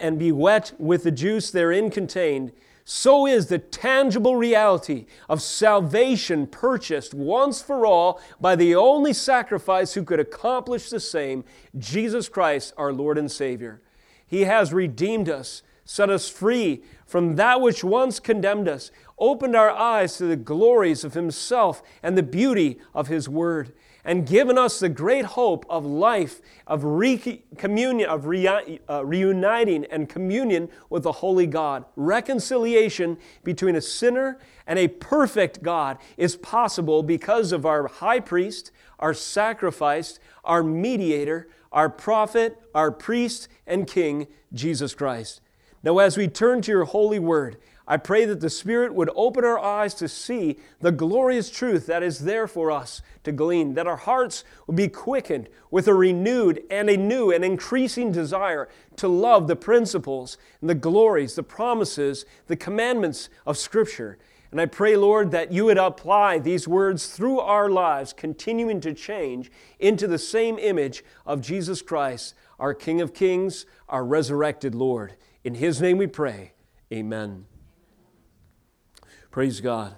and be wet with the juice therein contained, so is the tangible reality of salvation purchased once for all by the only sacrifice who could accomplish the same, Jesus Christ, our Lord and Savior. He has redeemed us, set us free from that which once condemned us, opened our eyes to the glories of Himself and the beauty of His Word and given us the great hope of life, of re- communion, of re- uh, reuniting and communion with the Holy God. Reconciliation between a sinner and a perfect God is possible because of our high priest, our sacrifice, our mediator, our prophet, our priest, and king, Jesus Christ. Now, as we turn to your holy word, I pray that the Spirit would open our eyes to see the glorious truth that is there for us to glean, that our hearts would be quickened with a renewed and a new and increasing desire to love the principles and the glories, the promises, the commandments of Scripture. And I pray, Lord, that you would apply these words through our lives, continuing to change into the same image of Jesus Christ, our King of Kings, our resurrected Lord. In His name we pray. Amen. Praise God.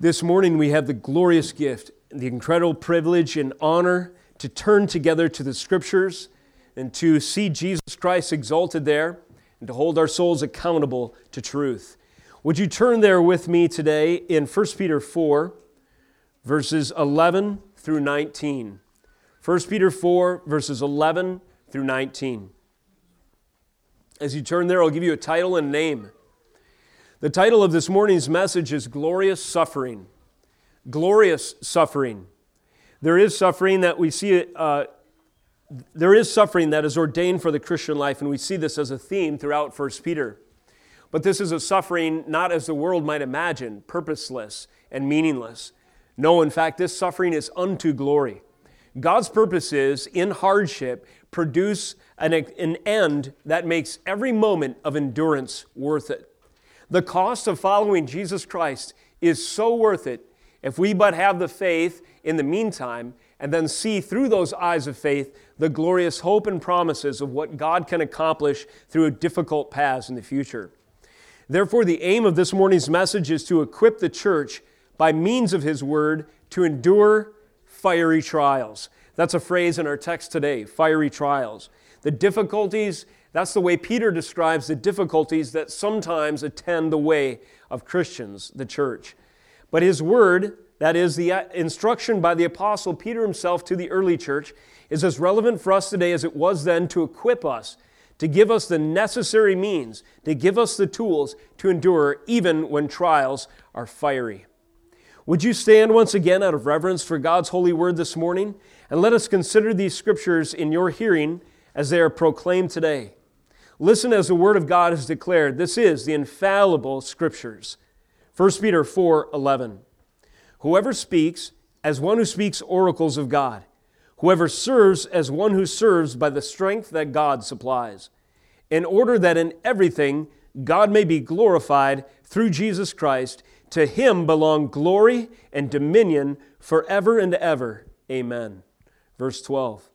This morning we have the glorious gift, the incredible privilege and honor to turn together to the Scriptures and to see Jesus Christ exalted there and to hold our souls accountable to truth. Would you turn there with me today in 1 Peter 4, verses 11 through 19? 1 Peter 4, verses 11 through 19. As you turn there, I'll give you a title and name. The title of this morning's message is Glorious Suffering. Glorious Suffering. There is suffering that we see, uh, there is suffering that is ordained for the Christian life, and we see this as a theme throughout 1 Peter. But this is a suffering not as the world might imagine, purposeless and meaningless. No, in fact, this suffering is unto glory. God's purpose is, in hardship, produce an, an end that makes every moment of endurance worth it. The cost of following Jesus Christ is so worth it if we but have the faith in the meantime and then see through those eyes of faith the glorious hope and promises of what God can accomplish through difficult paths in the future. Therefore, the aim of this morning's message is to equip the church by means of His Word to endure fiery trials. That's a phrase in our text today fiery trials. The difficulties, that's the way Peter describes the difficulties that sometimes attend the way of Christians, the church. But his word, that is the uh, instruction by the apostle Peter himself to the early church, is as relevant for us today as it was then to equip us, to give us the necessary means, to give us the tools to endure even when trials are fiery. Would you stand once again out of reverence for God's holy word this morning? And let us consider these scriptures in your hearing as they are proclaimed today. Listen as the word of God is declared. This is the infallible scriptures. 1 Peter 4 11. Whoever speaks as one who speaks oracles of God, whoever serves as one who serves by the strength that God supplies, in order that in everything God may be glorified through Jesus Christ. To him belong glory and dominion forever and ever. Amen. Verse 12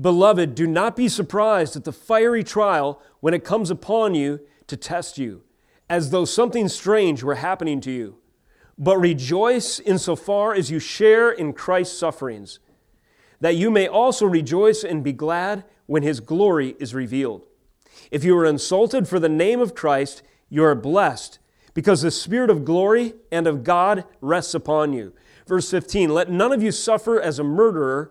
Beloved, do not be surprised at the fiery trial when it comes upon you to test you, as though something strange were happening to you. But rejoice insofar as you share in Christ's sufferings, that you may also rejoice and be glad when his glory is revealed. If you are insulted for the name of Christ, you are blessed, because the Spirit of glory and of God rests upon you. Verse 15 Let none of you suffer as a murderer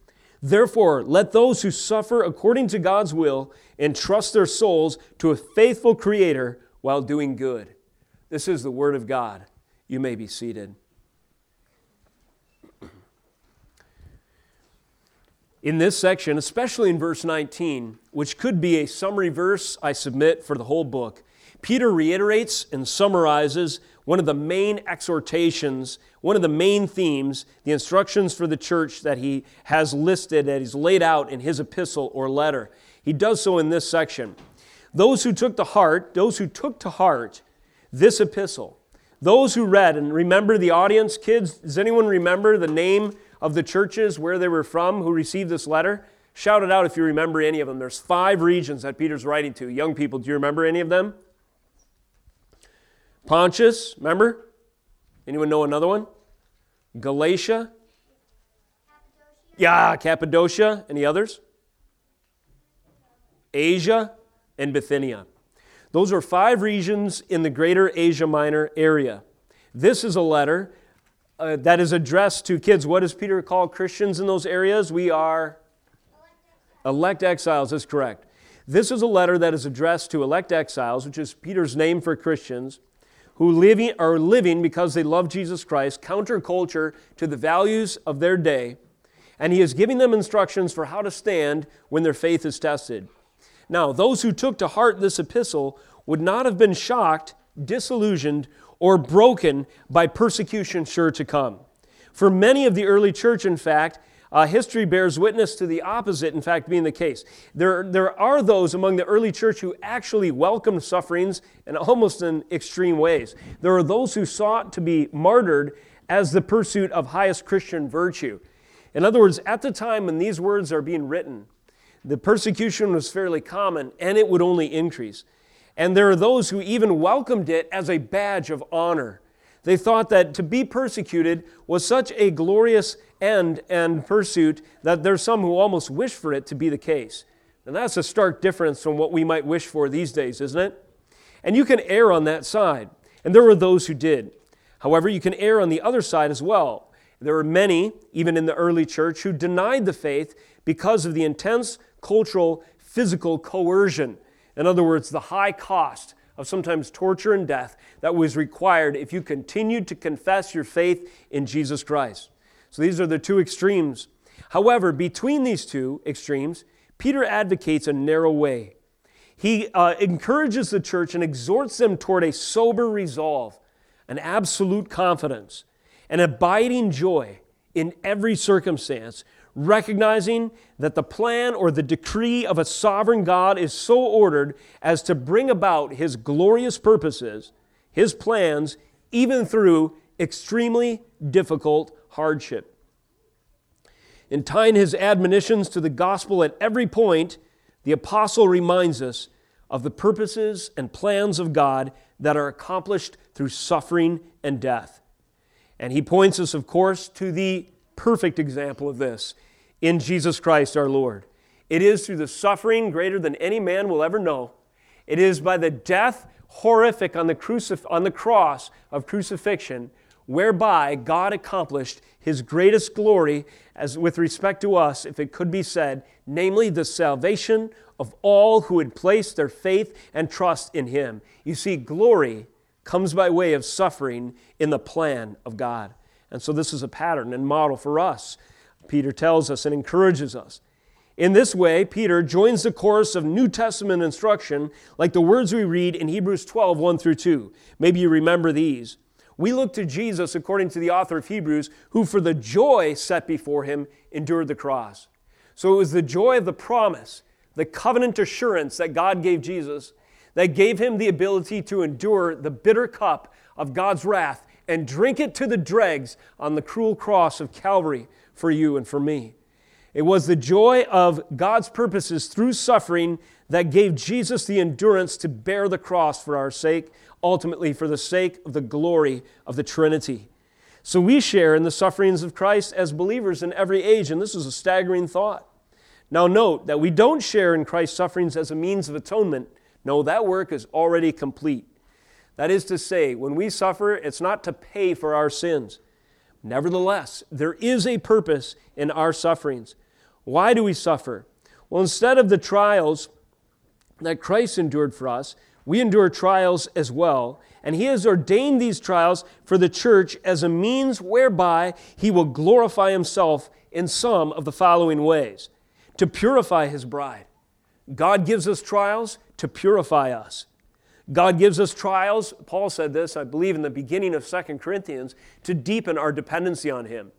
Therefore, let those who suffer according to God's will entrust their souls to a faithful Creator while doing good. This is the Word of God. You may be seated. In this section, especially in verse 19, which could be a summary verse, I submit, for the whole book, Peter reiterates and summarizes one of the main exhortations, one of the main themes, the instructions for the church that he has listed, that he's laid out in his epistle or letter. He does so in this section. Those who took to heart, those who took to heart this epistle, those who read, and remember the audience, kids, does anyone remember the name of the churches where they were from who received this letter? Shout it out if you remember any of them. There's five regions that Peter's writing to. Young people, do you remember any of them? Pontus, remember? Anyone know another one? Galatia? Yeah, Cappadocia. Any others? Asia and Bithynia. Those are five regions in the greater Asia Minor area. This is a letter uh, that is addressed to kids. What does Peter call Christians in those areas? We are elect exiles, that's correct. This is a letter that is addressed to elect exiles, which is Peter's name for Christians, who living, are living because they love Jesus Christ, counterculture to the values of their day, and he is giving them instructions for how to stand when their faith is tested. Now, those who took to heart this epistle would not have been shocked, disillusioned, or broken by persecution sure to come. For many of the early church, in fact, uh, history bears witness to the opposite, in fact, being the case. There, there are those among the early church who actually welcomed sufferings in almost in extreme ways. There are those who sought to be martyred as the pursuit of highest Christian virtue. In other words, at the time when these words are being written, the persecution was fairly common and it would only increase. And there are those who even welcomed it as a badge of honor. They thought that to be persecuted was such a glorious end and pursuit that there's some who almost wish for it to be the case. And that's a stark difference from what we might wish for these days, isn't it? And you can err on that side. And there were those who did. However, you can err on the other side as well. There were many, even in the early church, who denied the faith because of the intense cultural, physical coercion. In other words, the high cost of sometimes torture and death that was required if you continued to confess your faith in Jesus Christ. So these are the two extremes. However, between these two extremes, Peter advocates a narrow way. He uh, encourages the church and exhorts them toward a sober resolve, an absolute confidence, an abiding joy in every circumstance, recognizing that the plan or the decree of a sovereign God is so ordered as to bring about his glorious purposes, his plans, even through extremely difficult hardship. In tying his admonitions to the gospel at every point, the apostle reminds us of the purposes and plans of God that are accomplished through suffering and death. And he points us, of course, to the perfect example of this in Jesus Christ our Lord. It is through the suffering greater than any man will ever know. It is by the death horrific on the, crucif- on the cross of crucifixion whereby God accomplished his greatest glory as with respect to us, if it could be said, namely the salvation of all who had placed their faith and trust in him. You see, glory comes by way of suffering in the plan of God. And so this is a pattern and model for us, Peter tells us and encourages us. In this way, Peter joins the chorus of New Testament instruction, like the words we read in Hebrews 12, 1 through 2. Maybe you remember these. We look to Jesus, according to the author of Hebrews, who for the joy set before him endured the cross. So it was the joy of the promise, the covenant assurance that God gave Jesus, that gave him the ability to endure the bitter cup of God's wrath and drink it to the dregs on the cruel cross of Calvary for you and for me. It was the joy of God's purposes through suffering that gave Jesus the endurance to bear the cross for our sake, ultimately for the sake of the glory of the Trinity. So we share in the sufferings of Christ as believers in every age, and this is a staggering thought. Now, note that we don't share in Christ's sufferings as a means of atonement. No, that work is already complete. That is to say, when we suffer, it's not to pay for our sins. Nevertheless, there is a purpose in our sufferings. Why do we suffer? Well, instead of the trials that Christ endured for us, we endure trials as well. And He has ordained these trials for the church as a means whereby He will glorify Himself in some of the following ways to purify his bride. God gives us trials to purify us. God gives us trials, Paul said this, I believe, in the beginning of 2 Corinthians, to deepen our dependency on him.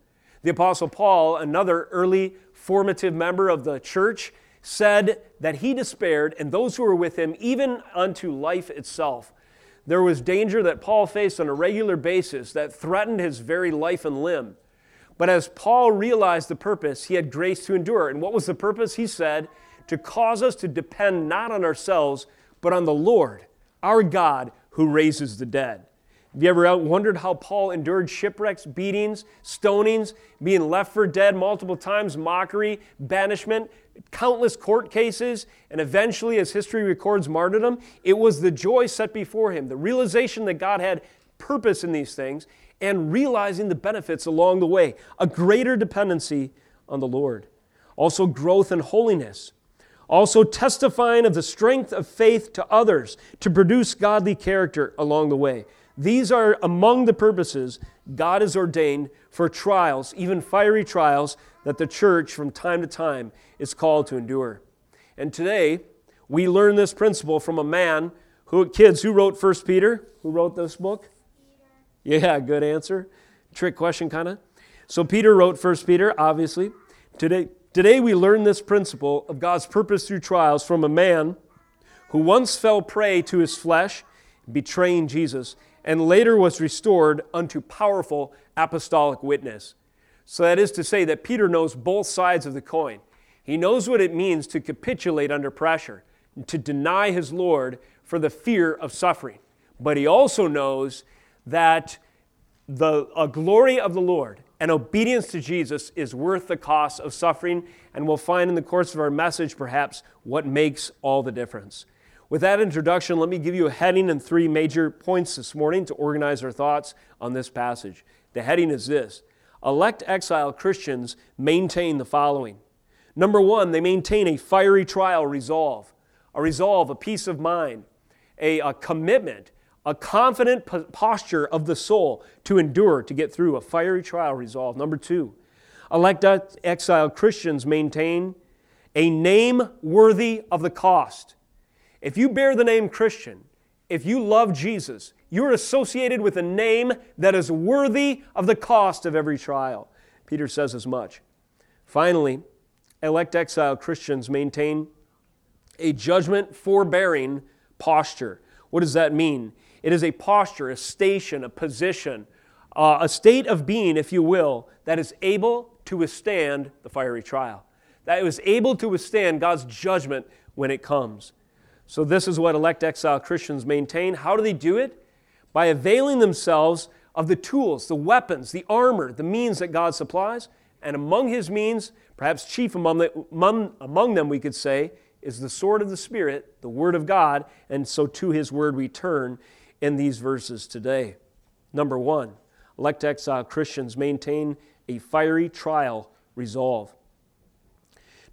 The Apostle Paul, another early formative member of the church, said that he despaired, and those who were with him, even unto life itself. There was danger that Paul faced on a regular basis that threatened his very life and limb. But as Paul realized the purpose, he had grace to endure. And what was the purpose? He said, to cause us to depend not on ourselves, but on the Lord, our God, who raises the dead. Have you ever wondered how Paul endured shipwrecks, beatings, stonings, being left for dead multiple times, mockery, banishment, countless court cases, and eventually, as history records, martyrdom? It was the joy set before him, the realization that God had purpose in these things, and realizing the benefits along the way, a greater dependency on the Lord. Also, growth in holiness. Also, testifying of the strength of faith to others to produce godly character along the way. These are among the purposes God has ordained for trials, even fiery trials, that the church from time to time is called to endure. And today, we learn this principle from a man who, kids, who wrote First Peter? Who wrote this book? Peter. Yeah, good answer. Trick question, kind of. So, Peter wrote First Peter, obviously. Today, today, we learn this principle of God's purpose through trials from a man who once fell prey to his flesh, betraying Jesus, and later was restored unto powerful apostolic witness. So that is to say that Peter knows both sides of the coin. He knows what it means to capitulate under pressure, to deny his Lord for the fear of suffering. But he also knows that the glory of the Lord and obedience to Jesus is worth the cost of suffering, and we'll find in the course of our message perhaps what makes all the difference. With that introduction, let me give you a heading and three major points this morning to organize our thoughts on this passage. The heading is this Elect exile Christians maintain the following. Number one, they maintain a fiery trial resolve, a resolve, a peace of mind, a, a commitment, a confident posture of the soul to endure, to get through a fiery trial resolve. Number two, elect exile Christians maintain a name worthy of the cost. If you bear the name Christian, if you love Jesus, you're associated with a name that is worthy of the cost of every trial. Peter says as much. Finally, elect exile Christians maintain a judgment forbearing posture. What does that mean? It is a posture, a station, a position, uh, a state of being, if you will, that is able to withstand the fiery trial, that is able to withstand God's judgment when it comes. So, this is what elect exile Christians maintain. How do they do it? By availing themselves of the tools, the weapons, the armor, the means that God supplies. And among his means, perhaps chief among, the, among, among them, we could say, is the sword of the Spirit, the Word of God. And so to his Word we turn in these verses today. Number one, elect exile Christians maintain a fiery trial resolve.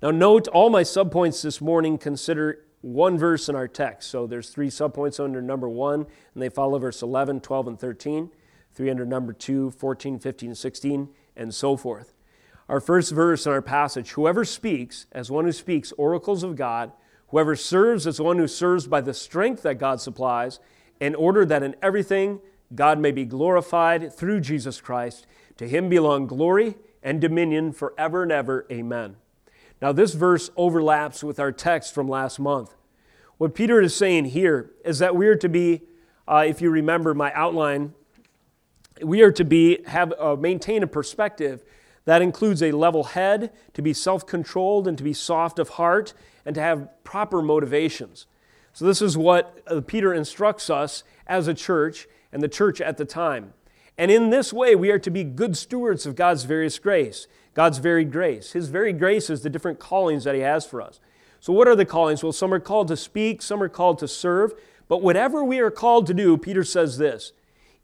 Now, note all my subpoints this morning consider one verse in our text. So there's three subpoints under number one, and they follow verse 11, 12, and 13, three under number two, 14, 15, 16, and so forth. Our first verse in our passage whoever speaks as one who speaks oracles of God, whoever serves as one who serves by the strength that God supplies, in order that in everything God may be glorified through Jesus Christ. To him belong glory and dominion forever and ever. Amen. Now, this verse overlaps with our text from last month. What Peter is saying here is that we are to be, uh, if you remember my outline, we are to be have uh, maintain a perspective that includes a level head, to be self-controlled and to be soft of heart, and to have proper motivations. So this is what uh, Peter instructs us as a church and the church at the time. And in this way, we are to be good stewards of God's various grace. God's varied grace. His varied grace is the different callings that He has for us. So, what are the callings? Well, some are called to speak, some are called to serve. But whatever we are called to do, Peter says this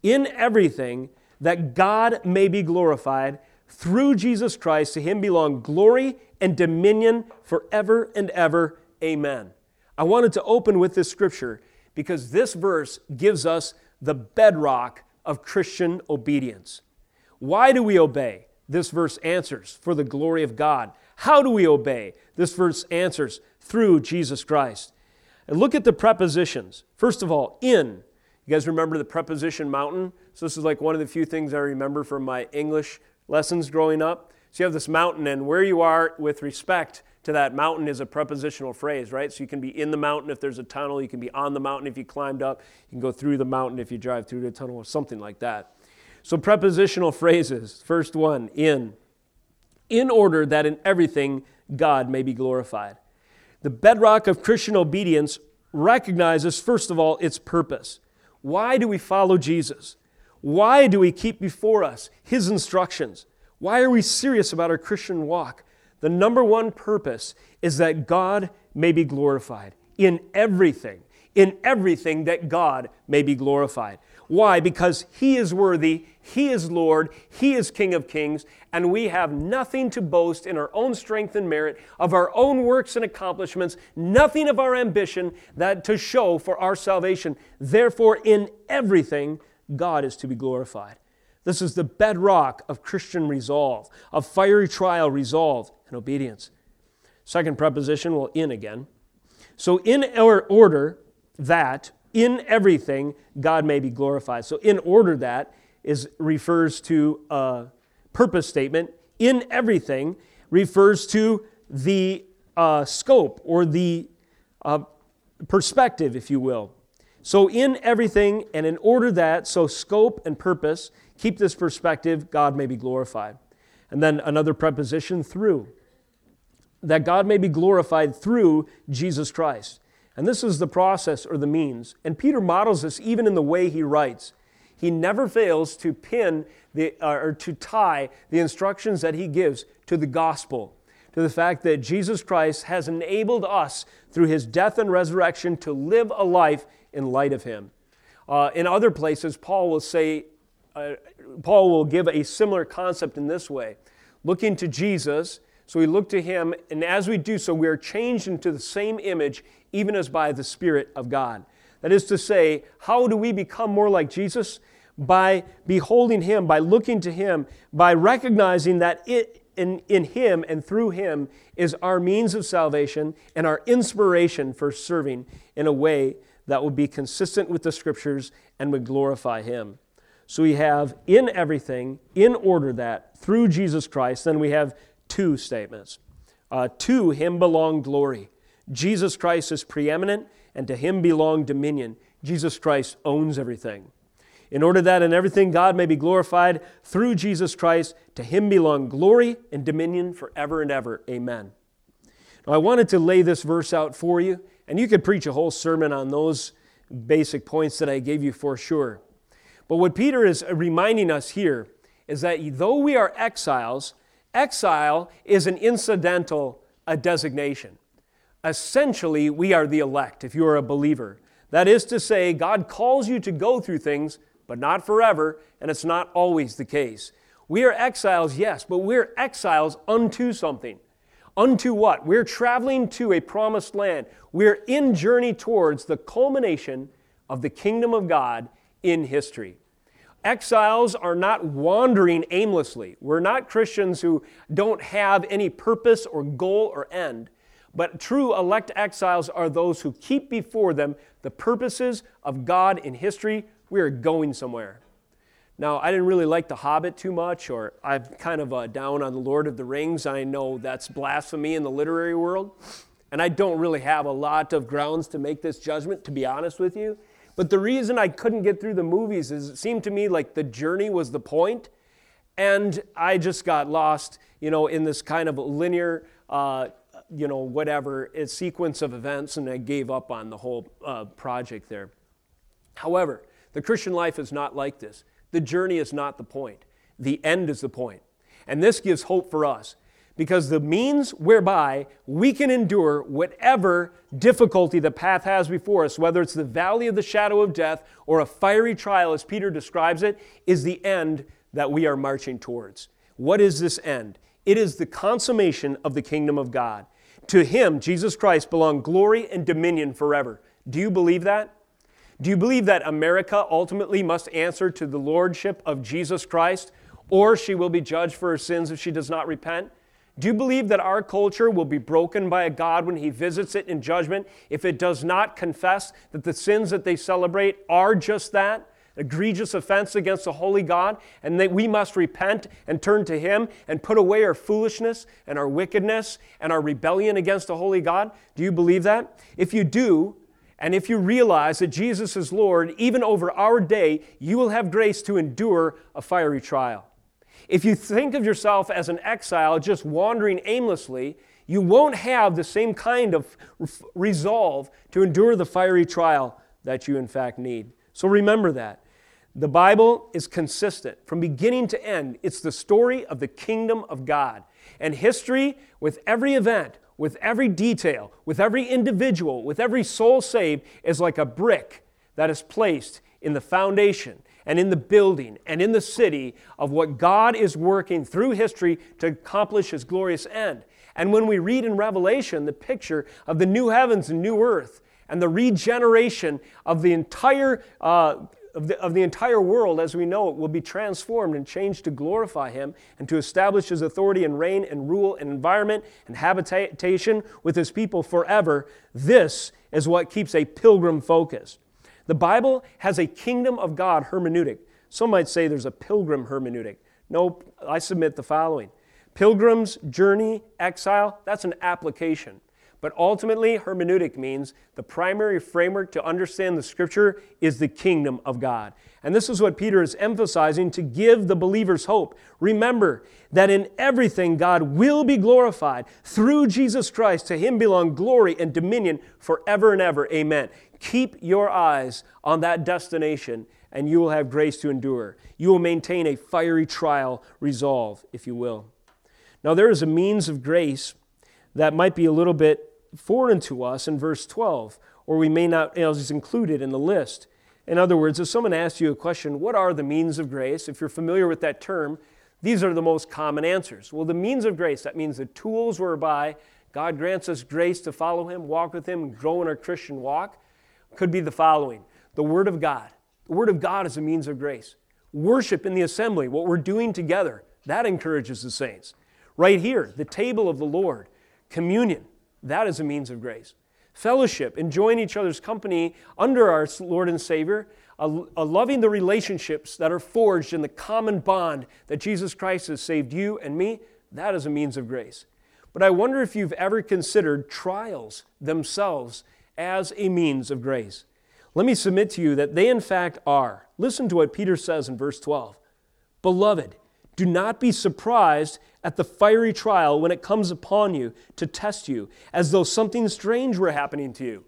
in everything, that God may be glorified through Jesus Christ. To Him belong glory and dominion forever and ever. Amen. I wanted to open with this scripture because this verse gives us the bedrock of Christian obedience. Why do we obey? This verse answers for the glory of God. How do we obey? This verse answers through Jesus Christ. And look at the prepositions. First of all, in. You guys remember the preposition mountain? So, this is like one of the few things I remember from my English lessons growing up. So, you have this mountain, and where you are with respect to that mountain is a prepositional phrase, right? So, you can be in the mountain if there's a tunnel, you can be on the mountain if you climbed up, you can go through the mountain if you drive through the tunnel, or something like that. So, prepositional phrases. First one, in. In order that in everything God may be glorified. The bedrock of Christian obedience recognizes, first of all, its purpose. Why do we follow Jesus? Why do we keep before us his instructions? Why are we serious about our Christian walk? The number one purpose is that God may be glorified in everything, in everything that God may be glorified. Why? Because He is worthy, He is Lord, He is King of kings, and we have nothing to boast in our own strength and merit, of our own works and accomplishments, nothing of our ambition that to show for our salvation. Therefore, in everything, God is to be glorified. This is the bedrock of Christian resolve, of fiery trial resolve and obedience. Second preposition, well, in again. So, in our order that in everything God may be glorified. So, in order that is refers to a purpose statement. In everything refers to the uh, scope or the uh, perspective, if you will. So, in everything and in order that, so scope and purpose, keep this perspective, God may be glorified. And then another preposition, through. That God may be glorified through Jesus Christ. And this is the process or the means. And Peter models this even in the way he writes. He never fails to pin the, uh, or to tie the instructions that he gives to the gospel, to the fact that Jesus Christ has enabled us through his death and resurrection to live a life in light of him. Uh, in other places, Paul will say, uh, Paul will give a similar concept in this way looking to Jesus. So we look to him, and as we do so, we are changed into the same image even as by the Spirit of God. That is to say, how do we become more like Jesus? By beholding Him, by looking to Him, by recognizing that it, in, in Him and through Him is our means of salvation and our inspiration for serving in a way that will be consistent with the Scriptures and would glorify Him. So we have in everything, in order that through Jesus Christ, then we have two statements. Uh, to Him belong glory. Jesus Christ is preeminent, and to him belong dominion. Jesus Christ owns everything. In order that in everything God may be glorified through Jesus Christ, to him belong glory and dominion forever and ever. Amen. Now, I wanted to lay this verse out for you, and you could preach a whole sermon on those basic points that I gave you for sure. But what Peter is reminding us here is that though we are exiles, exile is an incidental a designation essentially, we are the elect if you are a believer. That is to say, God calls you to go through things, but not forever, and it's not always the case. We are exiles, yes, but we're exiles unto something. Unto what? We're traveling to a promised land. We're in journey towards the culmination of the kingdom of God in history. Exiles are not wandering aimlessly. We're not Christians who don't have any purpose or goal or end. But true elect exiles are those who keep before them the purposes of God in history. We are going somewhere. Now, I didn't really like The Hobbit too much, or I'm kind of uh, down on The Lord of the Rings. I know that's blasphemy in the literary world, and I don't really have a lot of grounds to make this judgment, to be honest with you. But the reason I couldn't get through the movies is it seemed to me like the journey was the point, and I just got lost, you know, in this kind of linear uh, you know, whatever, sequence of events, and I gave up on the whole uh, project there. However, the Christian life is not like this. The journey is not the point, the end is the point. And this gives hope for us because the means whereby we can endure whatever difficulty the path has before us, whether it's the valley of the shadow of death or a fiery trial, as Peter describes it, is the end that we are marching towards. What is this end? It is the consummation of the kingdom of God. To him, Jesus Christ, belong glory and dominion forever. Do you believe that? Do you believe that America ultimately must answer to the lordship of Jesus Christ? or she will be judged for her sins if she does not repent? Do you believe that our culture will be broken by a God when He visits it in judgment if it does not confess that the sins that they celebrate are just that? Egregious offense against the holy God, and that we must repent and turn to Him and put away our foolishness and our wickedness and our rebellion against the holy God? Do you believe that? If you do, and if you realize that Jesus is Lord, even over our day, you will have grace to endure a fiery trial. If you think of yourself as an exile just wandering aimlessly, you won't have the same kind of resolve to endure the fiery trial that you, in fact, need. So remember that. The Bible is consistent from beginning to end. It's the story of the kingdom of God. And history, with every event, with every detail, with every individual, with every soul saved, is like a brick that is placed in the foundation and in the building and in the city of what God is working through history to accomplish His glorious end. And when we read in Revelation the picture of the new heavens and new earth and the regeneration of the entire uh, of the, of the entire world as we know it will be transformed and changed to glorify Him and to establish His authority and reign and rule and environment and habitation with His people forever. This is what keeps a pilgrim focused. The Bible has a kingdom of God hermeneutic. Some might say there's a pilgrim hermeneutic. No, I submit the following Pilgrim's journey, exile, that's an application. But ultimately, hermeneutic means the primary framework to understand the scripture is the kingdom of God. And this is what Peter is emphasizing to give the believers hope. Remember that in everything God will be glorified through Jesus Christ. To him belong glory and dominion forever and ever. Amen. Keep your eyes on that destination, and you will have grace to endure. You will maintain a fiery trial resolve, if you will. Now, there is a means of grace that might be a little bit foreign to us in verse 12, or we may not, you know, is included in the list. In other words, if someone asks you a question, what are the means of grace? If you're familiar with that term, these are the most common answers. Well, the means of grace, that means the tools whereby God grants us grace to follow Him, walk with Him, grow in our Christian walk could be the following the Word of God. The Word of God is a means of grace. Worship in the assembly, what we're doing together, that encourages the saints. Right here, the table of the Lord, communion, that is a means of grace. Fellowship, enjoying each other's company under our Lord and Savior, a, a loving the relationships that are forged in the common bond that Jesus Christ has saved you and me, that is a means of grace. But I wonder if you've ever considered trials themselves as a means of grace. Let me submit to you that they, in fact, are. Listen to what Peter says in verse 12 Beloved, do not be surprised at the fiery trial when it comes upon you to test you, as though something strange were happening to you.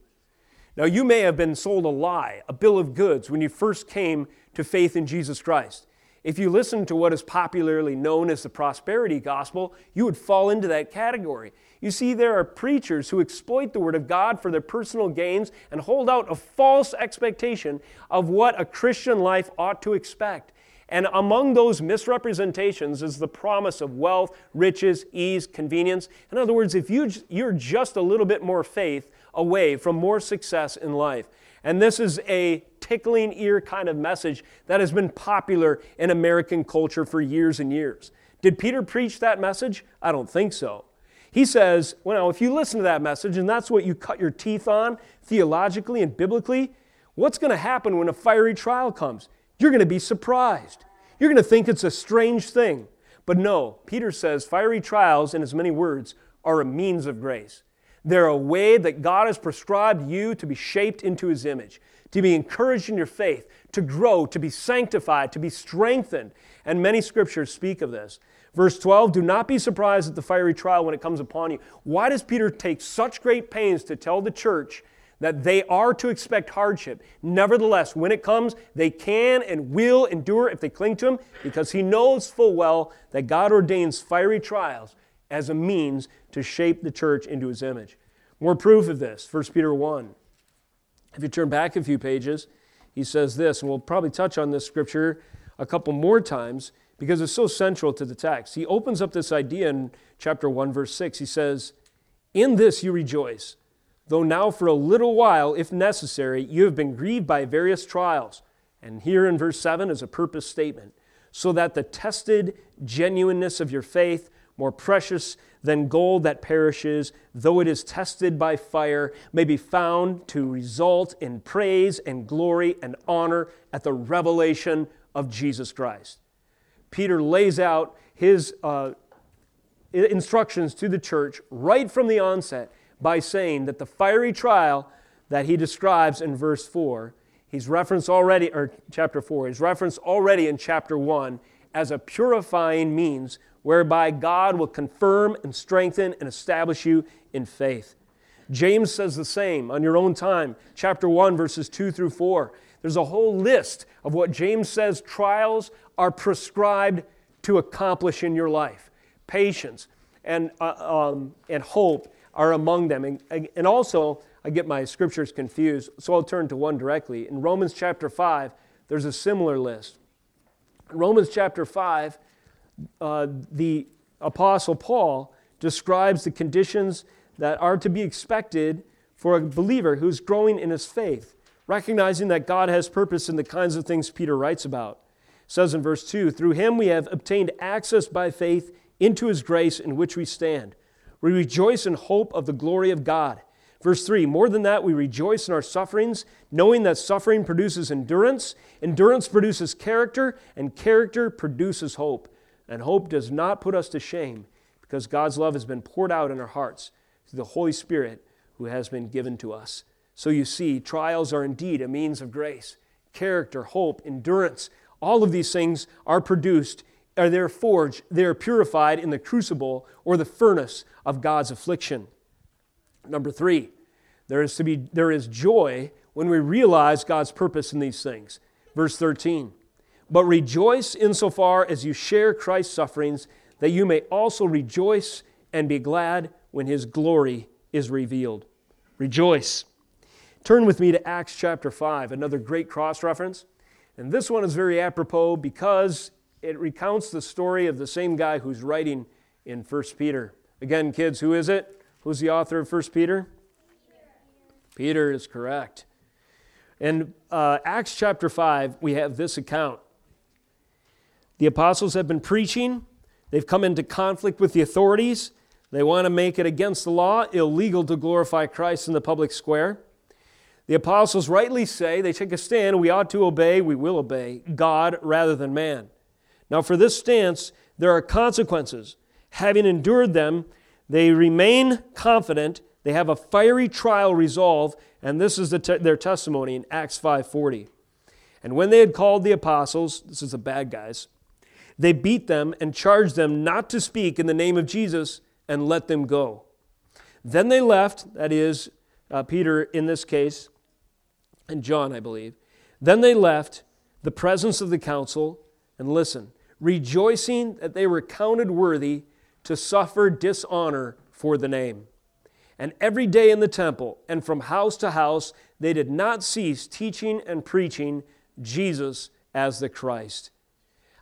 Now, you may have been sold a lie, a bill of goods, when you first came to faith in Jesus Christ. If you listen to what is popularly known as the prosperity gospel, you would fall into that category. You see, there are preachers who exploit the Word of God for their personal gains and hold out a false expectation of what a Christian life ought to expect. And among those misrepresentations is the promise of wealth, riches, ease, convenience. In other words, if you, you're just a little bit more faith away from more success in life. And this is a tickling ear kind of message that has been popular in American culture for years and years. Did Peter preach that message? I don't think so. He says, well, if you listen to that message and that's what you cut your teeth on theologically and biblically, what's going to happen when a fiery trial comes? You're going to be surprised. You're going to think it's a strange thing. But no, Peter says fiery trials, in as many words, are a means of grace. They're a way that God has prescribed you to be shaped into His image, to be encouraged in your faith, to grow, to be sanctified, to be strengthened. And many scriptures speak of this. Verse 12, do not be surprised at the fiery trial when it comes upon you. Why does Peter take such great pains to tell the church that they are to expect hardship? Nevertheless, when it comes, they can and will endure if they cling to him, because he knows full well that God ordains fiery trials as a means to shape the church into his image. More proof of this, 1 Peter 1. If you turn back a few pages, he says this, and we'll probably touch on this scripture a couple more times because it's so central to the text. He opens up this idea in chapter 1, verse 6. He says, In this you rejoice, though now for a little while, if necessary, you have been grieved by various trials. And here in verse 7 is a purpose statement so that the tested genuineness of your faith, more precious than gold that perishes, though it is tested by fire, may be found to result in praise and glory and honor at the revelation of Jesus Christ. Peter lays out his uh, instructions to the church right from the onset by saying that the fiery trial that he describes in verse 4, he's referenced already, or chapter 4, he's referenced already in chapter 1 as a purifying means whereby God will confirm and strengthen and establish you in faith. James says the same on your own time, chapter 1, verses 2 through 4. There's a whole list of what James says trials are prescribed to accomplish in your life. Patience and, uh, um, and hope are among them. And, and also, I get my scriptures confused, so I'll turn to one directly. In Romans chapter 5, there's a similar list. In Romans chapter 5, uh, the Apostle Paul describes the conditions that are to be expected for a believer who's growing in his faith, recognizing that God has purpose in the kinds of things Peter writes about. Says in verse 2 Through him we have obtained access by faith into his grace in which we stand. We rejoice in hope of the glory of God. Verse 3 More than that, we rejoice in our sufferings, knowing that suffering produces endurance, endurance produces character, and character produces hope. And hope does not put us to shame, because God's love has been poured out in our hearts through the Holy Spirit who has been given to us. So you see, trials are indeed a means of grace. Character, hope, endurance, all of these things are produced are they're forged, they're purified in the crucible or the furnace of God's affliction. Number three, there is to be there is joy when we realize God's purpose in these things. Verse 13. But rejoice insofar as you share Christ's sufferings, that you may also rejoice and be glad when his glory is revealed. Rejoice. Turn with me to Acts chapter 5, another great cross reference. And this one is very apropos because it recounts the story of the same guy who's writing in 1 Peter. Again, kids, who is it? Who's the author of 1 Peter? Peter is correct. In uh, Acts chapter 5, we have this account. The apostles have been preaching, they've come into conflict with the authorities. They want to make it against the law illegal to glorify Christ in the public square. The apostles rightly say, they take a stand, we ought to obey, we will obey God rather than man. Now, for this stance, there are consequences. Having endured them, they remain confident. They have a fiery trial resolve, and this is the te- their testimony in Acts 5:40. And when they had called the apostles, this is the bad guys, they beat them and charged them not to speak in the name of Jesus and let them go. Then they left, that is, uh, Peter in this case, and John, I believe. Then they left the presence of the council, and listen, rejoicing that they were counted worthy to suffer dishonor for the name. And every day in the temple and from house to house, they did not cease teaching and preaching Jesus as the Christ.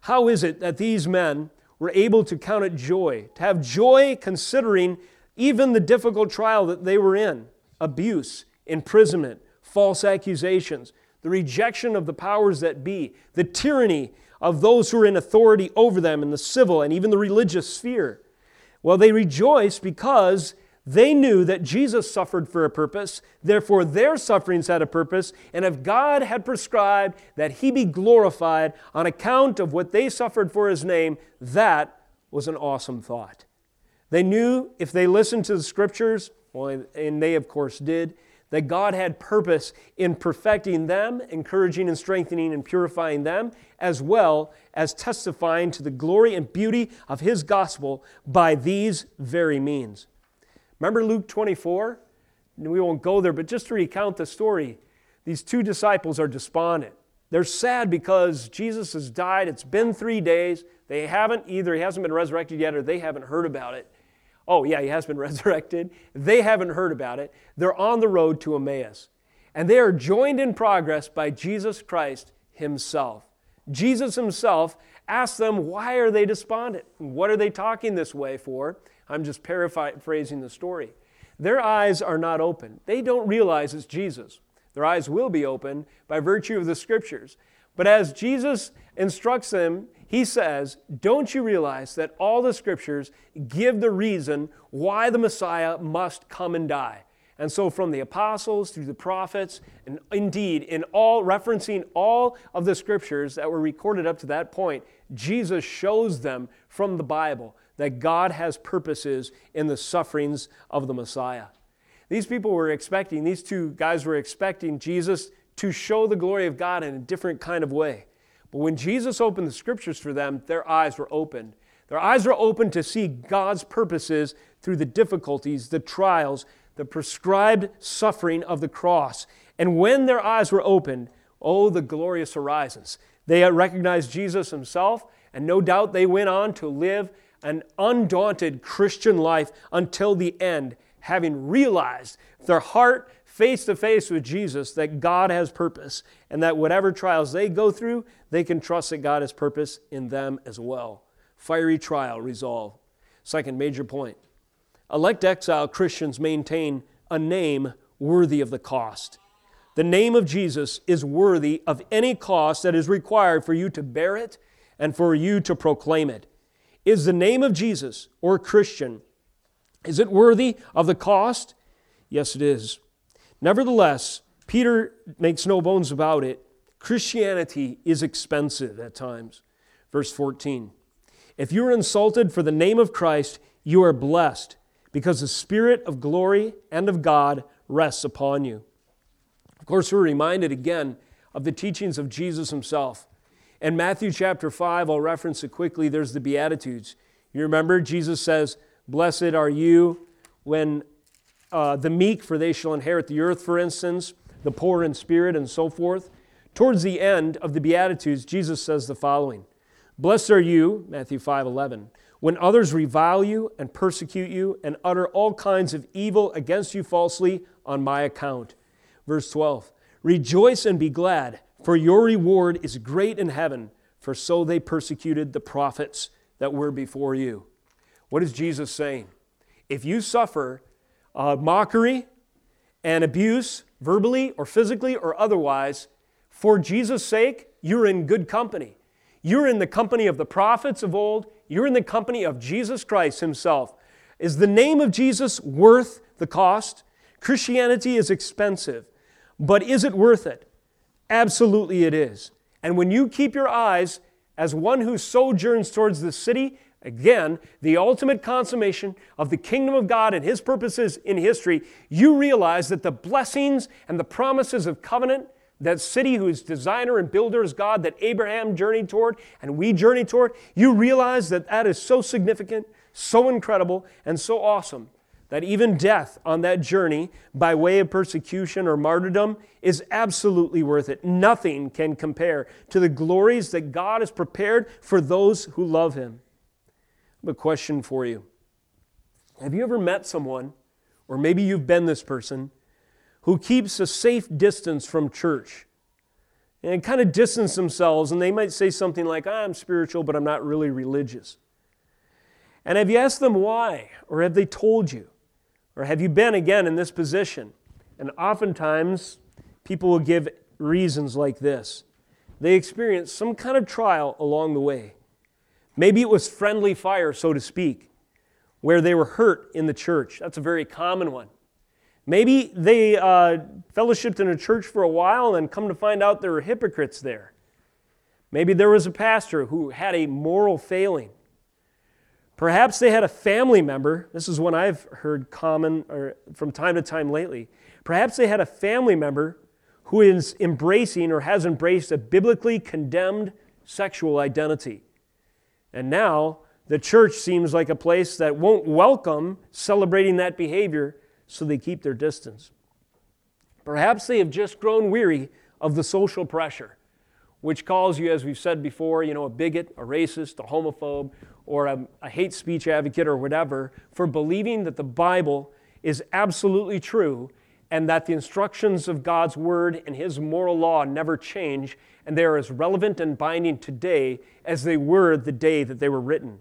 How is it that these men were able to count it joy, to have joy considering even the difficult trial that they were in abuse, imprisonment, false accusations, the rejection of the powers that be, the tyranny of those who are in authority over them in the civil and even the religious sphere. Well, they rejoiced because they knew that Jesus suffered for a purpose, therefore, their sufferings had a purpose, and if God had prescribed that he be glorified on account of what they suffered for his name, that was an awesome thought. They knew if they listened to the scriptures, well, and they of course did, that God had purpose in perfecting them, encouraging and strengthening and purifying them, as well as testifying to the glory and beauty of His gospel by these very means. Remember Luke 24? We won't go there, but just to recount the story, these two disciples are despondent. They're sad because Jesus has died. It's been three days. They haven't either, he hasn't been resurrected yet, or they haven't heard about it. Oh, yeah, he has been resurrected. They haven't heard about it. They're on the road to Emmaus. And they are joined in progress by Jesus Christ himself. Jesus himself asks them, why are they despondent? What are they talking this way for? I'm just paraphrasing the story. Their eyes are not open. They don't realize it's Jesus. Their eyes will be open by virtue of the scriptures. But as Jesus instructs them he says, Don't you realize that all the scriptures give the reason why the Messiah must come and die? And so, from the apostles through the prophets, and indeed, in all referencing all of the scriptures that were recorded up to that point, Jesus shows them from the Bible that God has purposes in the sufferings of the Messiah. These people were expecting, these two guys were expecting Jesus to show the glory of God in a different kind of way. But when Jesus opened the scriptures for them, their eyes were opened. Their eyes were opened to see God's purposes through the difficulties, the trials, the prescribed suffering of the cross. And when their eyes were opened, oh, the glorious horizons. They recognized Jesus himself, and no doubt they went on to live an undaunted Christian life until the end, having realized their heart face to face with Jesus that God has purpose and that whatever trials they go through, they can trust that God has purpose in them as well. Fiery trial resolve. Second major point elect exile Christians maintain a name worthy of the cost. The name of Jesus is worthy of any cost that is required for you to bear it and for you to proclaim it. Is the name of Jesus or Christian, is it worthy of the cost? Yes, it is. Nevertheless, Peter makes no bones about it. Christianity is expensive at times. Verse 14 If you are insulted for the name of Christ, you are blessed, because the Spirit of glory and of God rests upon you. Of course, we're reminded again of the teachings of Jesus himself. In Matthew chapter 5, I'll reference it quickly, there's the Beatitudes. You remember, Jesus says, Blessed are you when uh, the meek, for they shall inherit the earth, for instance, the poor in spirit, and so forth. Towards the end of the Beatitudes, Jesus says the following Blessed are you, Matthew 5 11, when others revile you and persecute you and utter all kinds of evil against you falsely on my account. Verse 12 Rejoice and be glad, for your reward is great in heaven, for so they persecuted the prophets that were before you. What is Jesus saying? If you suffer uh, mockery and abuse, verbally or physically or otherwise, for Jesus' sake, you're in good company. You're in the company of the prophets of old, you're in the company of Jesus Christ Himself. Is the name of Jesus worth the cost? Christianity is expensive, but is it worth it? Absolutely, it is. And when you keep your eyes as one who sojourns towards the city Again, the ultimate consummation of the kingdom of God and His purposes in history, you realize that the blessings and the promises of covenant, that city whose designer and builder is God, that Abraham journeyed toward and we journey toward, you realize that that is so significant, so incredible, and so awesome that even death on that journey by way of persecution or martyrdom is absolutely worth it. Nothing can compare to the glories that God has prepared for those who love Him a question for you. Have you ever met someone, or maybe you've been this person, who keeps a safe distance from church and kind of distance themselves, and they might say something like, I'm spiritual, but I'm not really religious. And have you asked them why? Or have they told you? Or have you been again in this position? And oftentimes, people will give reasons like this. They experience some kind of trial along the way. Maybe it was friendly fire, so to speak, where they were hurt in the church. That's a very common one. Maybe they uh, fellowshipped in a church for a while and then come to find out there were hypocrites there. Maybe there was a pastor who had a moral failing. Perhaps they had a family member. This is one I've heard common or from time to time lately. Perhaps they had a family member who is embracing or has embraced a biblically condemned sexual identity. And now the church seems like a place that won't welcome celebrating that behavior, so they keep their distance. Perhaps they have just grown weary of the social pressure, which calls you, as we've said before, you know, a bigot, a racist, a homophobe, or a, a hate speech advocate, or whatever, for believing that the Bible is absolutely true and that the instructions of God's Word and His moral law never change, and they are as relevant and binding today as they were the day that they were written.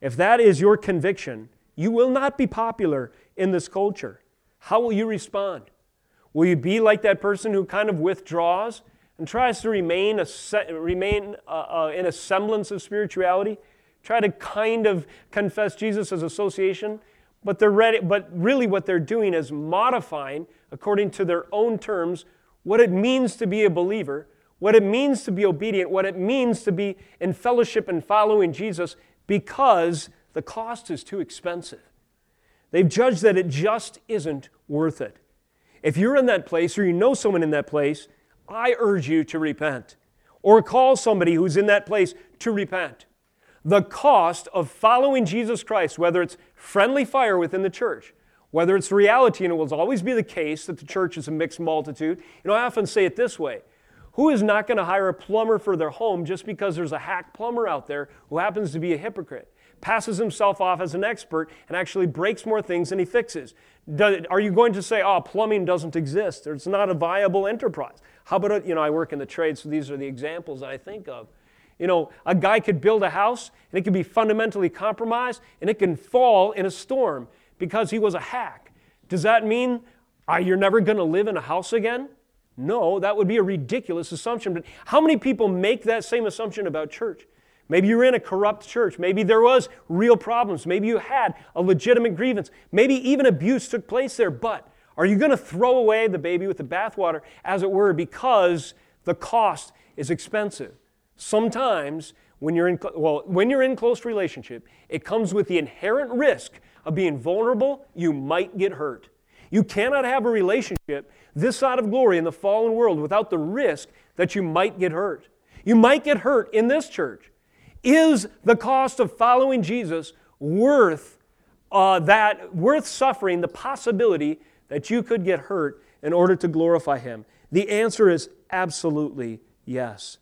If that is your conviction, you will not be popular in this culture. How will you respond? Will you be like that person who kind of withdraws and tries to remain, a, remain uh, uh, in a semblance of spirituality, try to kind of confess Jesus as association, but, they're ready, but really what they're doing is modifying, according to their own terms, what it means to be a believer, what it means to be obedient, what it means to be in fellowship and following Jesus because the cost is too expensive. They've judged that it just isn't worth it. If you're in that place or you know someone in that place, I urge you to repent or call somebody who's in that place to repent. The cost of following Jesus Christ, whether it's friendly fire within the church, whether it's reality, and it will always be the case that the church is a mixed multitude. You know, I often say it this way Who is not going to hire a plumber for their home just because there's a hack plumber out there who happens to be a hypocrite? passes himself off as an expert, and actually breaks more things than he fixes. are you going to say, oh, plumbing doesn't exist? Or it's not a viable enterprise? How about, you know, I work in the trade, so these are the examples that I think of. You know, a guy could build a house, and it could be fundamentally compromised, and it can fall in a storm because he was a hack. Does that mean uh, you're never going to live in a house again? No, that would be a ridiculous assumption. But how many people make that same assumption about church? Maybe you're in a corrupt church. Maybe there was real problems. Maybe you had a legitimate grievance. Maybe even abuse took place there. But are you going to throw away the baby with the bathwater, as it were, because the cost is expensive? Sometimes when you're in well, when you're in close relationship, it comes with the inherent risk of being vulnerable. You might get hurt. You cannot have a relationship this side of glory in the fallen world without the risk that you might get hurt. You might get hurt in this church. Is the cost of following Jesus worth uh, that, worth suffering the possibility that you could get hurt in order to glorify Him? The answer is absolutely yes.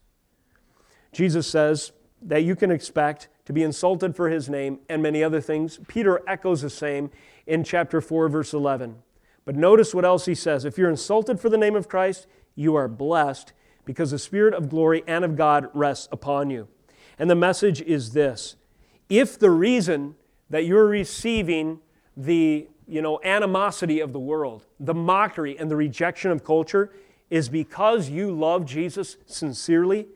Jesus says that you can expect to be insulted for His name and many other things. Peter echoes the same in chapter 4, verse 11. But notice what else he says. If you're insulted for the name of Christ, you are blessed because the Spirit of glory and of God rests upon you. And the message is this if the reason that you're receiving the you know, animosity of the world, the mockery and the rejection of culture is because you love Jesus sincerely,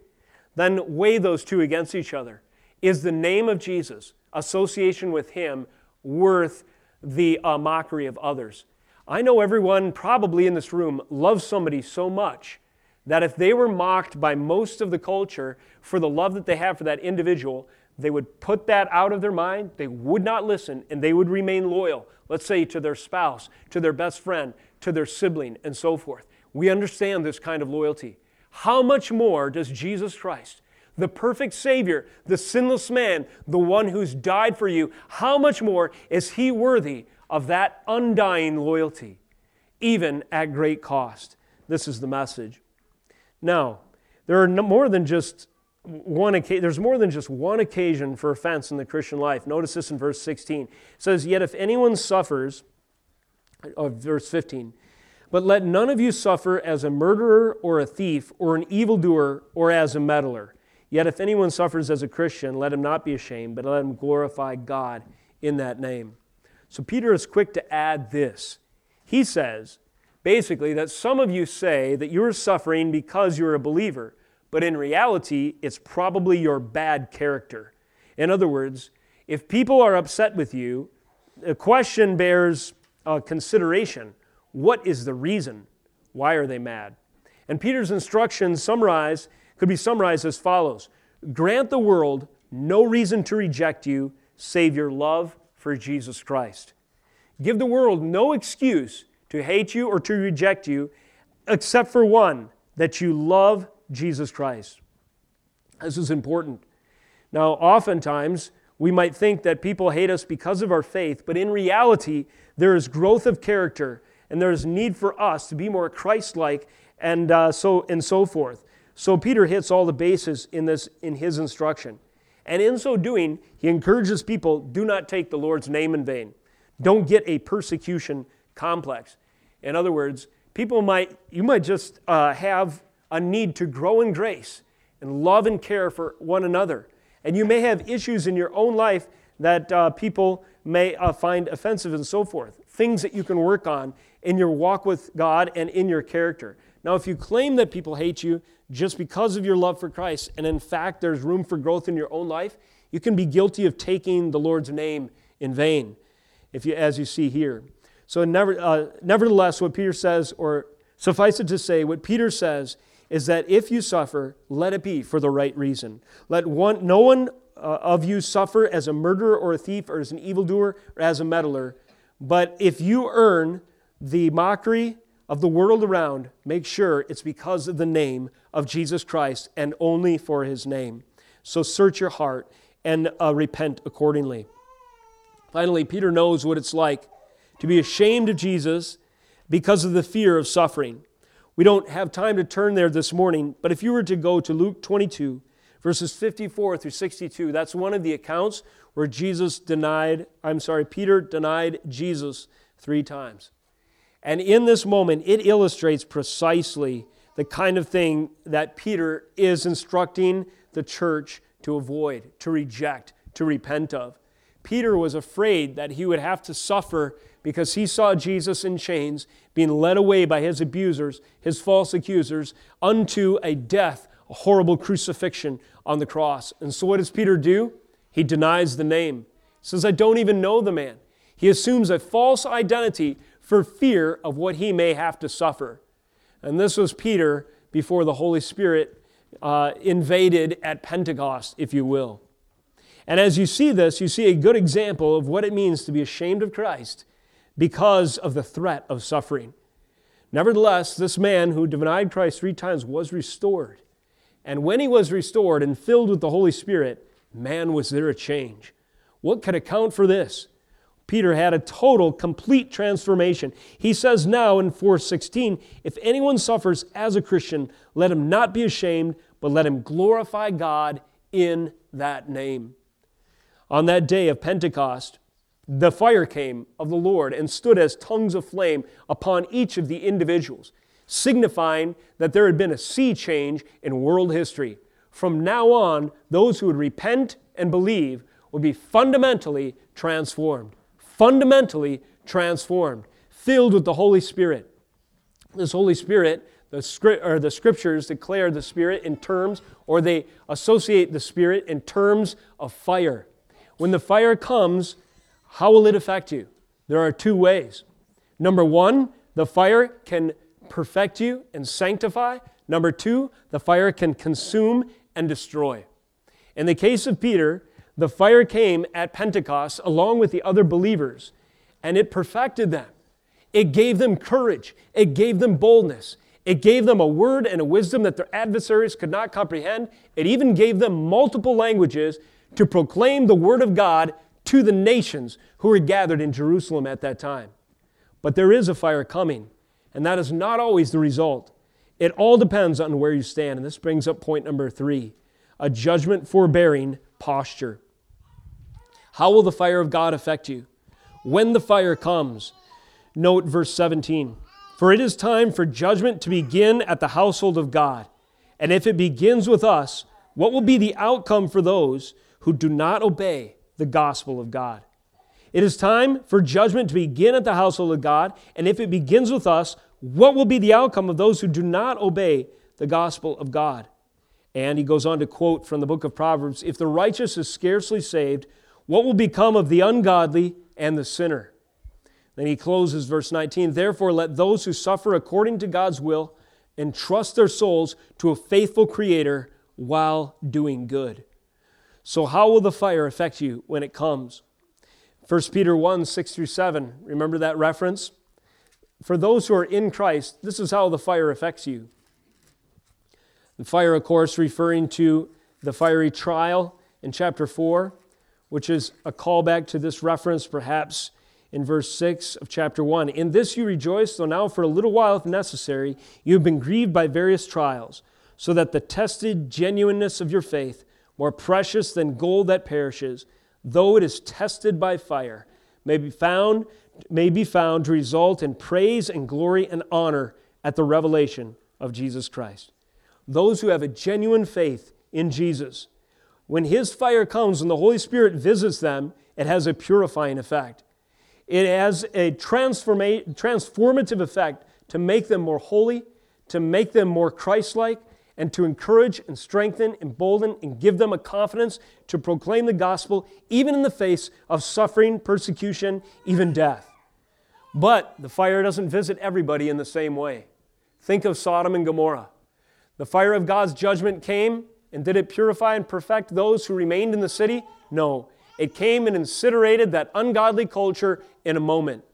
then weigh those two against each other. Is the name of Jesus, association with Him, worth the uh, mockery of others? I know everyone probably in this room loves somebody so much that if they were mocked by most of the culture for the love that they have for that individual, they would put that out of their mind, they would not listen, and they would remain loyal, let's say to their spouse, to their best friend, to their sibling, and so forth. We understand this kind of loyalty. How much more does Jesus Christ, the perfect Savior, the sinless man, the one who's died for you, how much more is He worthy of that undying loyalty, even at great cost? This is the message. Now, there are no more than just one there's more than just one occasion for offense in the Christian life. Notice this in verse 16. It says, Yet if anyone suffers, oh, verse 15, but let none of you suffer as a murderer or a thief or an evildoer or as a meddler. Yet if anyone suffers as a Christian, let him not be ashamed, but let him glorify God in that name. So Peter is quick to add this. He says, Basically, that some of you say that you're suffering because you're a believer, but in reality, it's probably your bad character. In other words, if people are upset with you, the question bears uh, consideration. What is the reason? Why are they mad? And Peter's instructions summarize, could be summarized as follows Grant the world no reason to reject you save your love for Jesus Christ. Give the world no excuse to hate you or to reject you, except for one, that you love Jesus Christ. This is important. Now, oftentimes, we might think that people hate us because of our faith, but in reality, there is growth of character and there is need for us to be more Christ like and, uh, so, and so forth. So, Peter hits all the bases in, this, in his instruction. And in so doing, he encourages people do not take the Lord's name in vain. Don't get a persecution complex. In other words, people might, you might just uh, have a need to grow in grace and love and care for one another. And you may have issues in your own life that uh, people may uh, find offensive and so forth. Things that you can work on in your walk with God and in your character. Now, if you claim that people hate you just because of your love for Christ, and in fact there's room for growth in your own life, you can be guilty of taking the Lord's name in vain, if you, as you see here. So, never, uh, nevertheless, what Peter says, or suffice it to say, what Peter says is that if you suffer, let it be for the right reason. Let one, no one uh, of you suffer as a murderer or a thief or as an evildoer or as a meddler. But if you earn the mockery of the world around, make sure it's because of the name of Jesus Christ and only for his name. So search your heart and uh, repent accordingly. Finally, Peter knows what it's like to be ashamed of Jesus because of the fear of suffering. We don't have time to turn there this morning, but if you were to go to Luke 22, verses 54 through 62, that's one of the accounts where Jesus denied, I'm sorry, Peter denied Jesus three times. And in this moment, it illustrates precisely the kind of thing that Peter is instructing the church to avoid, to reject, to repent of. Peter was afraid that he would have to suffer because he saw Jesus in chains, being led away by his abusers, his false accusers, unto a death, a horrible crucifixion on the cross. And so, what does Peter do? He denies the name. He says, I don't even know the man. He assumes a false identity for fear of what he may have to suffer. And this was Peter before the Holy Spirit uh, invaded at Pentecost, if you will. And as you see this, you see a good example of what it means to be ashamed of Christ because of the threat of suffering. Nevertheless, this man who denied Christ three times was restored. And when he was restored and filled with the Holy Spirit, man, was there a change. What could account for this? Peter had a total, complete transformation. He says now in 416, if anyone suffers as a Christian, let him not be ashamed, but let him glorify God in that name. On that day of Pentecost, the fire came of the Lord and stood as tongues of flame upon each of the individuals, signifying that there had been a sea change in world history. From now on, those who would repent and believe would be fundamentally transformed. Fundamentally transformed, filled with the Holy Spirit. This Holy Spirit, the, script, or the scriptures declare the Spirit in terms, or they associate the Spirit in terms of fire. When the fire comes, how will it affect you? There are two ways. Number one, the fire can perfect you and sanctify. Number two, the fire can consume and destroy. In the case of Peter, the fire came at Pentecost along with the other believers, and it perfected them. It gave them courage, it gave them boldness, it gave them a word and a wisdom that their adversaries could not comprehend. It even gave them multiple languages to proclaim the word of God to the nations who were gathered in Jerusalem at that time. But there is a fire coming, and that is not always the result. It all depends on where you stand. And this brings up point number three a judgment forbearing posture. How will the fire of God affect you? When the fire comes, note verse 17 For it is time for judgment to begin at the household of God. And if it begins with us, what will be the outcome for those who do not obey the gospel of God. It is time for judgment to begin at the household of God, and if it begins with us, what will be the outcome of those who do not obey the gospel of God? And he goes on to quote from the book of Proverbs If the righteous is scarcely saved, what will become of the ungodly and the sinner? Then he closes verse 19 Therefore, let those who suffer according to God's will entrust their souls to a faithful Creator while doing good. So, how will the fire affect you when it comes? 1 Peter 1 6 through 7. Remember that reference? For those who are in Christ, this is how the fire affects you. The fire, of course, referring to the fiery trial in chapter 4, which is a callback to this reference, perhaps in verse 6 of chapter 1. In this you rejoice, though now for a little while, if necessary, you have been grieved by various trials, so that the tested genuineness of your faith, more precious than gold that perishes, though it is tested by fire, may be found may be found to result in praise and glory and honor at the revelation of Jesus Christ. Those who have a genuine faith in Jesus, when his fire comes and the Holy Spirit visits them, it has a purifying effect. It has a transformative effect to make them more holy, to make them more Christ like and to encourage and strengthen, embolden, and give them a confidence to proclaim the gospel even in the face of suffering, persecution, even death. But the fire doesn't visit everybody in the same way. Think of Sodom and Gomorrah. The fire of God's judgment came, and did it purify and perfect those who remained in the city? No. It came and incinerated that ungodly culture in a moment.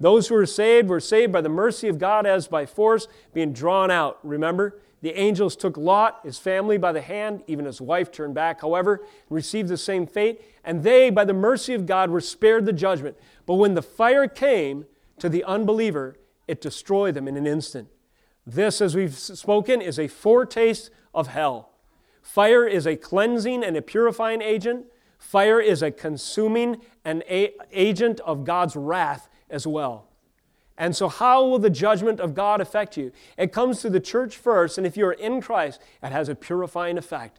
Those who were saved were saved by the mercy of God as by force, being drawn out. Remember? The angels took Lot, his family, by the hand, even his wife turned back, however, received the same fate. And they, by the mercy of God, were spared the judgment. But when the fire came to the unbeliever, it destroyed them in an instant. This, as we've spoken, is a foretaste of hell. Fire is a cleansing and a purifying agent. Fire is a consuming and a- agent of God's wrath as well. And so, how will the judgment of God affect you? It comes to the church first, and if you're in Christ, it has a purifying effect.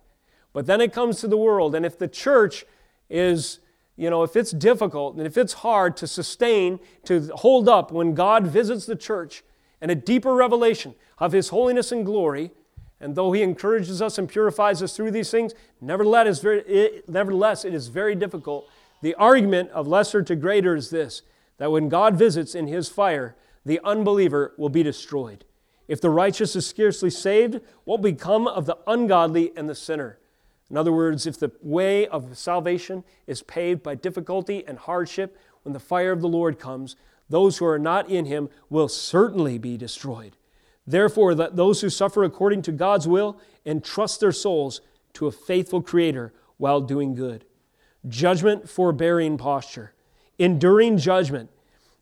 But then it comes to the world, and if the church is, you know, if it's difficult and if it's hard to sustain, to hold up when God visits the church and a deeper revelation of His holiness and glory, and though He encourages us and purifies us through these things, nevertheless, it is very difficult. The argument of lesser to greater is this that when God visits in his fire, the unbeliever will be destroyed. If the righteous is scarcely saved, what will become of the ungodly and the sinner? In other words, if the way of salvation is paved by difficulty and hardship, when the fire of the Lord comes, those who are not in him will certainly be destroyed. Therefore, let those who suffer according to God's will entrust their souls to a faithful Creator while doing good. Judgment, forbearing posture enduring judgment.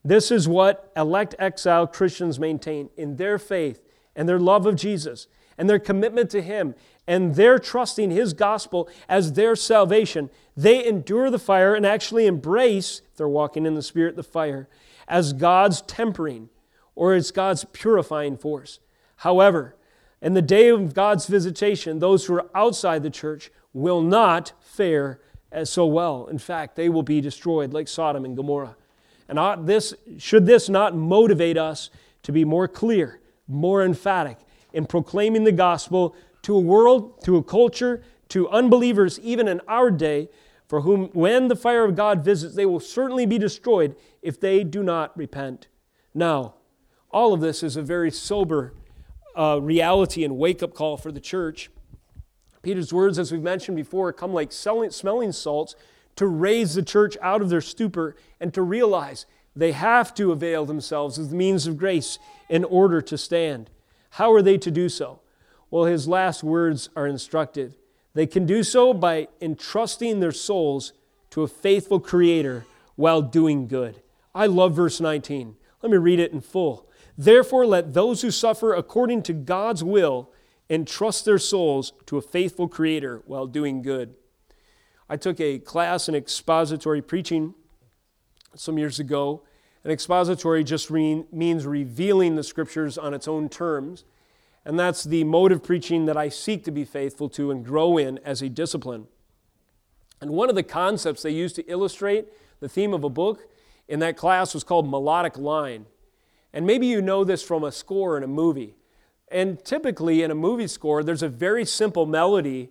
This is what elect exile Christians maintain in their faith and their love of Jesus and their commitment to Him and their trusting His gospel as their salvation. They endure the fire and actually embrace, if they're walking in the Spirit, the fire as God's tempering or it's God's purifying force. However, in the day of God's visitation, those who are outside the church will not fare as so well. In fact, they will be destroyed like Sodom and Gomorrah. And ought this, should this not motivate us to be more clear, more emphatic in proclaiming the gospel to a world, to a culture, to unbelievers, even in our day, for whom, when the fire of God visits, they will certainly be destroyed if they do not repent. Now, all of this is a very sober uh, reality and wake up call for the church. Peter's words, as we've mentioned before, come like smelling salts to raise the church out of their stupor and to realize they have to avail themselves of the means of grace in order to stand. How are they to do so? Well, his last words are instructive. They can do so by entrusting their souls to a faithful Creator while doing good. I love verse 19. Let me read it in full. Therefore, let those who suffer according to God's will entrust their souls to a faithful Creator while doing good. I took a class in expository preaching some years ago. And expository just re- means revealing the Scriptures on its own terms. And that's the mode of preaching that I seek to be faithful to and grow in as a discipline. And one of the concepts they used to illustrate the theme of a book in that class was called melodic line. And maybe you know this from a score in a movie. And typically in a movie score, there's a very simple melody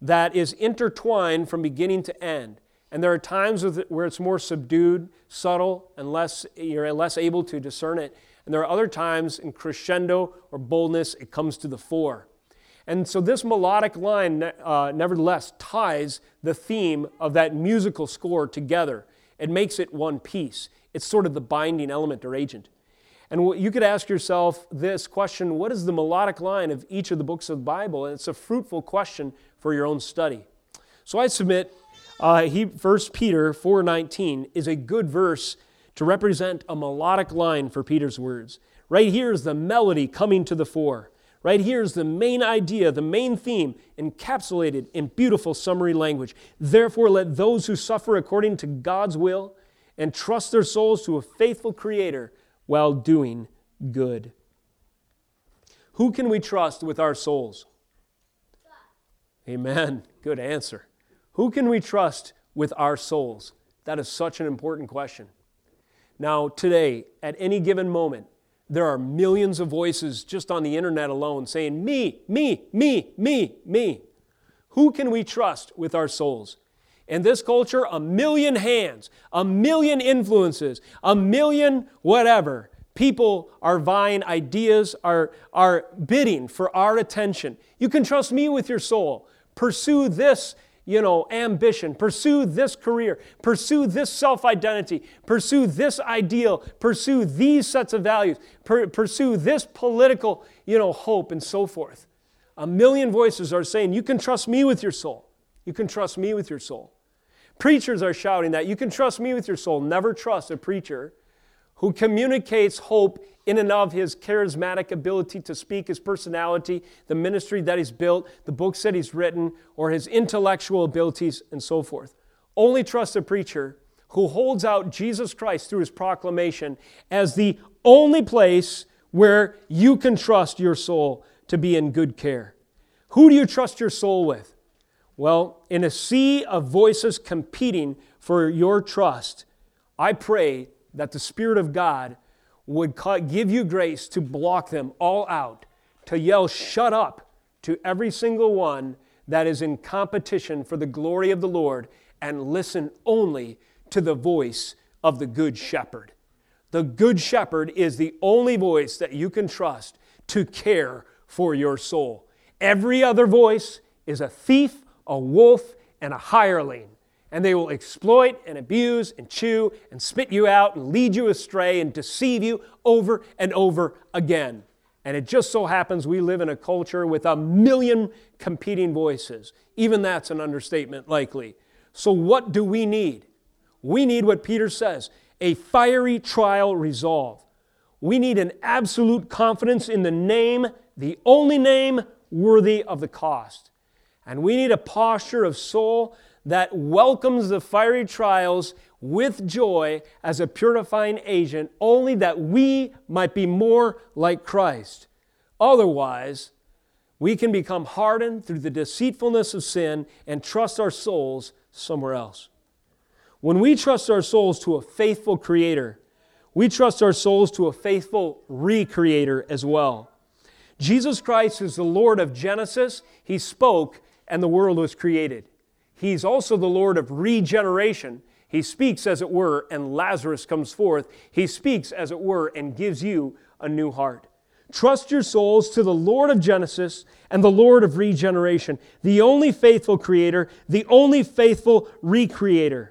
that is intertwined from beginning to end. And there are times where it's more subdued, subtle, and less, you're less able to discern it. And there are other times in crescendo or boldness, it comes to the fore. And so this melodic line, uh, nevertheless, ties the theme of that musical score together. It makes it one piece. It's sort of the binding element or agent. And you could ask yourself this question what is the melodic line of each of the books of the Bible? And it's a fruitful question for your own study. So I submit uh, he, 1 Peter 4.19 is a good verse to represent a melodic line for Peter's words. Right here is the melody coming to the fore. Right here is the main idea, the main theme, encapsulated in beautiful summary language. Therefore, let those who suffer according to God's will and trust their souls to a faithful Creator while doing good. Who can we trust with our souls? Amen. Good answer. Who can we trust with our souls? That is such an important question. Now, today, at any given moment, there are millions of voices just on the internet alone saying, Me, me, me, me, me. Who can we trust with our souls? In this culture, a million hands, a million influences, a million whatever. People are vying, ideas are, are bidding for our attention. You can trust me with your soul. Pursue this you know, ambition, pursue this career, pursue this self identity, pursue this ideal, pursue these sets of values, per- pursue this political, you know, hope, and so forth. A million voices are saying, You can trust me with your soul. You can trust me with your soul. Preachers are shouting that. You can trust me with your soul. Never trust a preacher who communicates hope in and of his charismatic ability to speak, his personality, the ministry that he's built, the books that he's written, or his intellectual abilities, and so forth. Only trust a preacher who holds out Jesus Christ through his proclamation as the only place where you can trust your soul to be in good care. Who do you trust your soul with? Well, in a sea of voices competing for your trust, I pray that the Spirit of God would give you grace to block them all out, to yell, shut up to every single one that is in competition for the glory of the Lord, and listen only to the voice of the Good Shepherd. The Good Shepherd is the only voice that you can trust to care for your soul. Every other voice is a thief, a wolf, and a hireling and they will exploit and abuse and chew and spit you out and lead you astray and deceive you over and over again. And it just so happens we live in a culture with a million competing voices. Even that's an understatement, likely. So, what do we need? We need what Peter says a fiery trial resolve. We need an absolute confidence in the name, the only name worthy of the cost. And we need a posture of soul that welcomes the fiery trials with joy as a purifying agent, only that we might be more like Christ. Otherwise, we can become hardened through the deceitfulness of sin and trust our souls somewhere else. When we trust our souls to a faithful Creator, we trust our souls to a faithful recreator as well. Jesus Christ is the Lord of Genesis. He spoke, and the world was created. He's also the Lord of regeneration. He speaks, as it were, and Lazarus comes forth. He speaks, as it were, and gives you a new heart. Trust your souls to the Lord of Genesis and the Lord of regeneration, the only faithful creator, the only faithful recreator.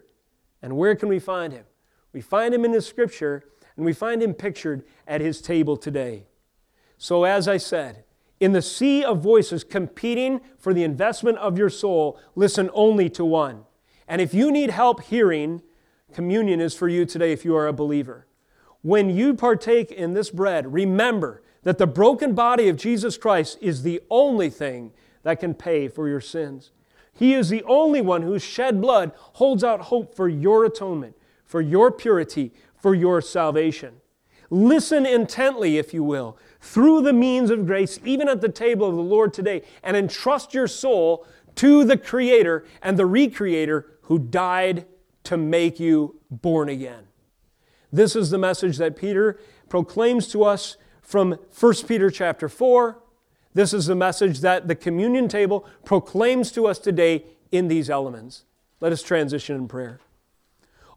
And where can we find him? We find him in the scripture, and we find him pictured at his table today. So, as I said, in the sea of voices competing for the investment of your soul, listen only to one. And if you need help hearing, communion is for you today if you are a believer. When you partake in this bread, remember that the broken body of Jesus Christ is the only thing that can pay for your sins. He is the only one whose shed blood holds out hope for your atonement, for your purity, for your salvation. Listen intently, if you will, through the means of grace, even at the table of the Lord today, and entrust your soul to the Creator and the Recreator who died to make you born again. This is the message that Peter proclaims to us from 1 Peter chapter 4. This is the message that the communion table proclaims to us today in these elements. Let us transition in prayer.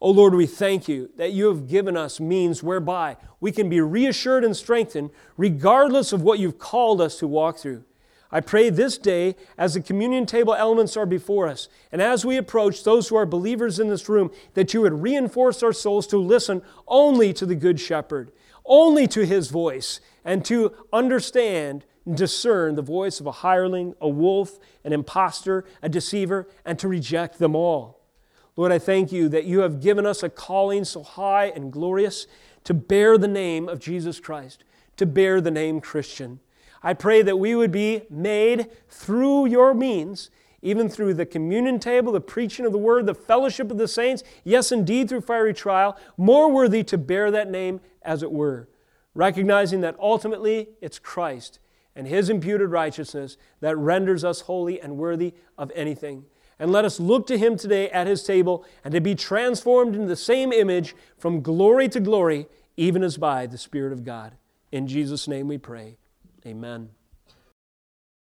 Oh Lord, we thank you that you have given us means whereby we can be reassured and strengthened regardless of what you've called us to walk through. I pray this day, as the communion table elements are before us, and as we approach those who are believers in this room, that you would reinforce our souls to listen only to the Good Shepherd, only to his voice, and to understand and discern the voice of a hireling, a wolf, an impostor, a deceiver, and to reject them all. Lord, I thank you that you have given us a calling so high and glorious to bear the name of Jesus Christ, to bear the name Christian. I pray that we would be made through your means, even through the communion table, the preaching of the word, the fellowship of the saints, yes, indeed, through fiery trial, more worthy to bear that name, as it were, recognizing that ultimately it's Christ and his imputed righteousness that renders us holy and worthy of anything. And let us look to him today at his table and to be transformed into the same image from glory to glory, even as by the Spirit of God. In Jesus' name we pray. Amen.